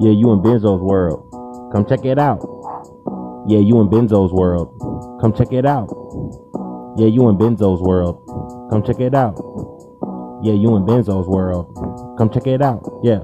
Yeah, you in Benzo's world. Come check it out. Yeah, you in Benzo's world. Come check it out. Yeah, you in Benzo's world. Come check it out. Yeah, you in Benzo's world. Come check it out. Yeah.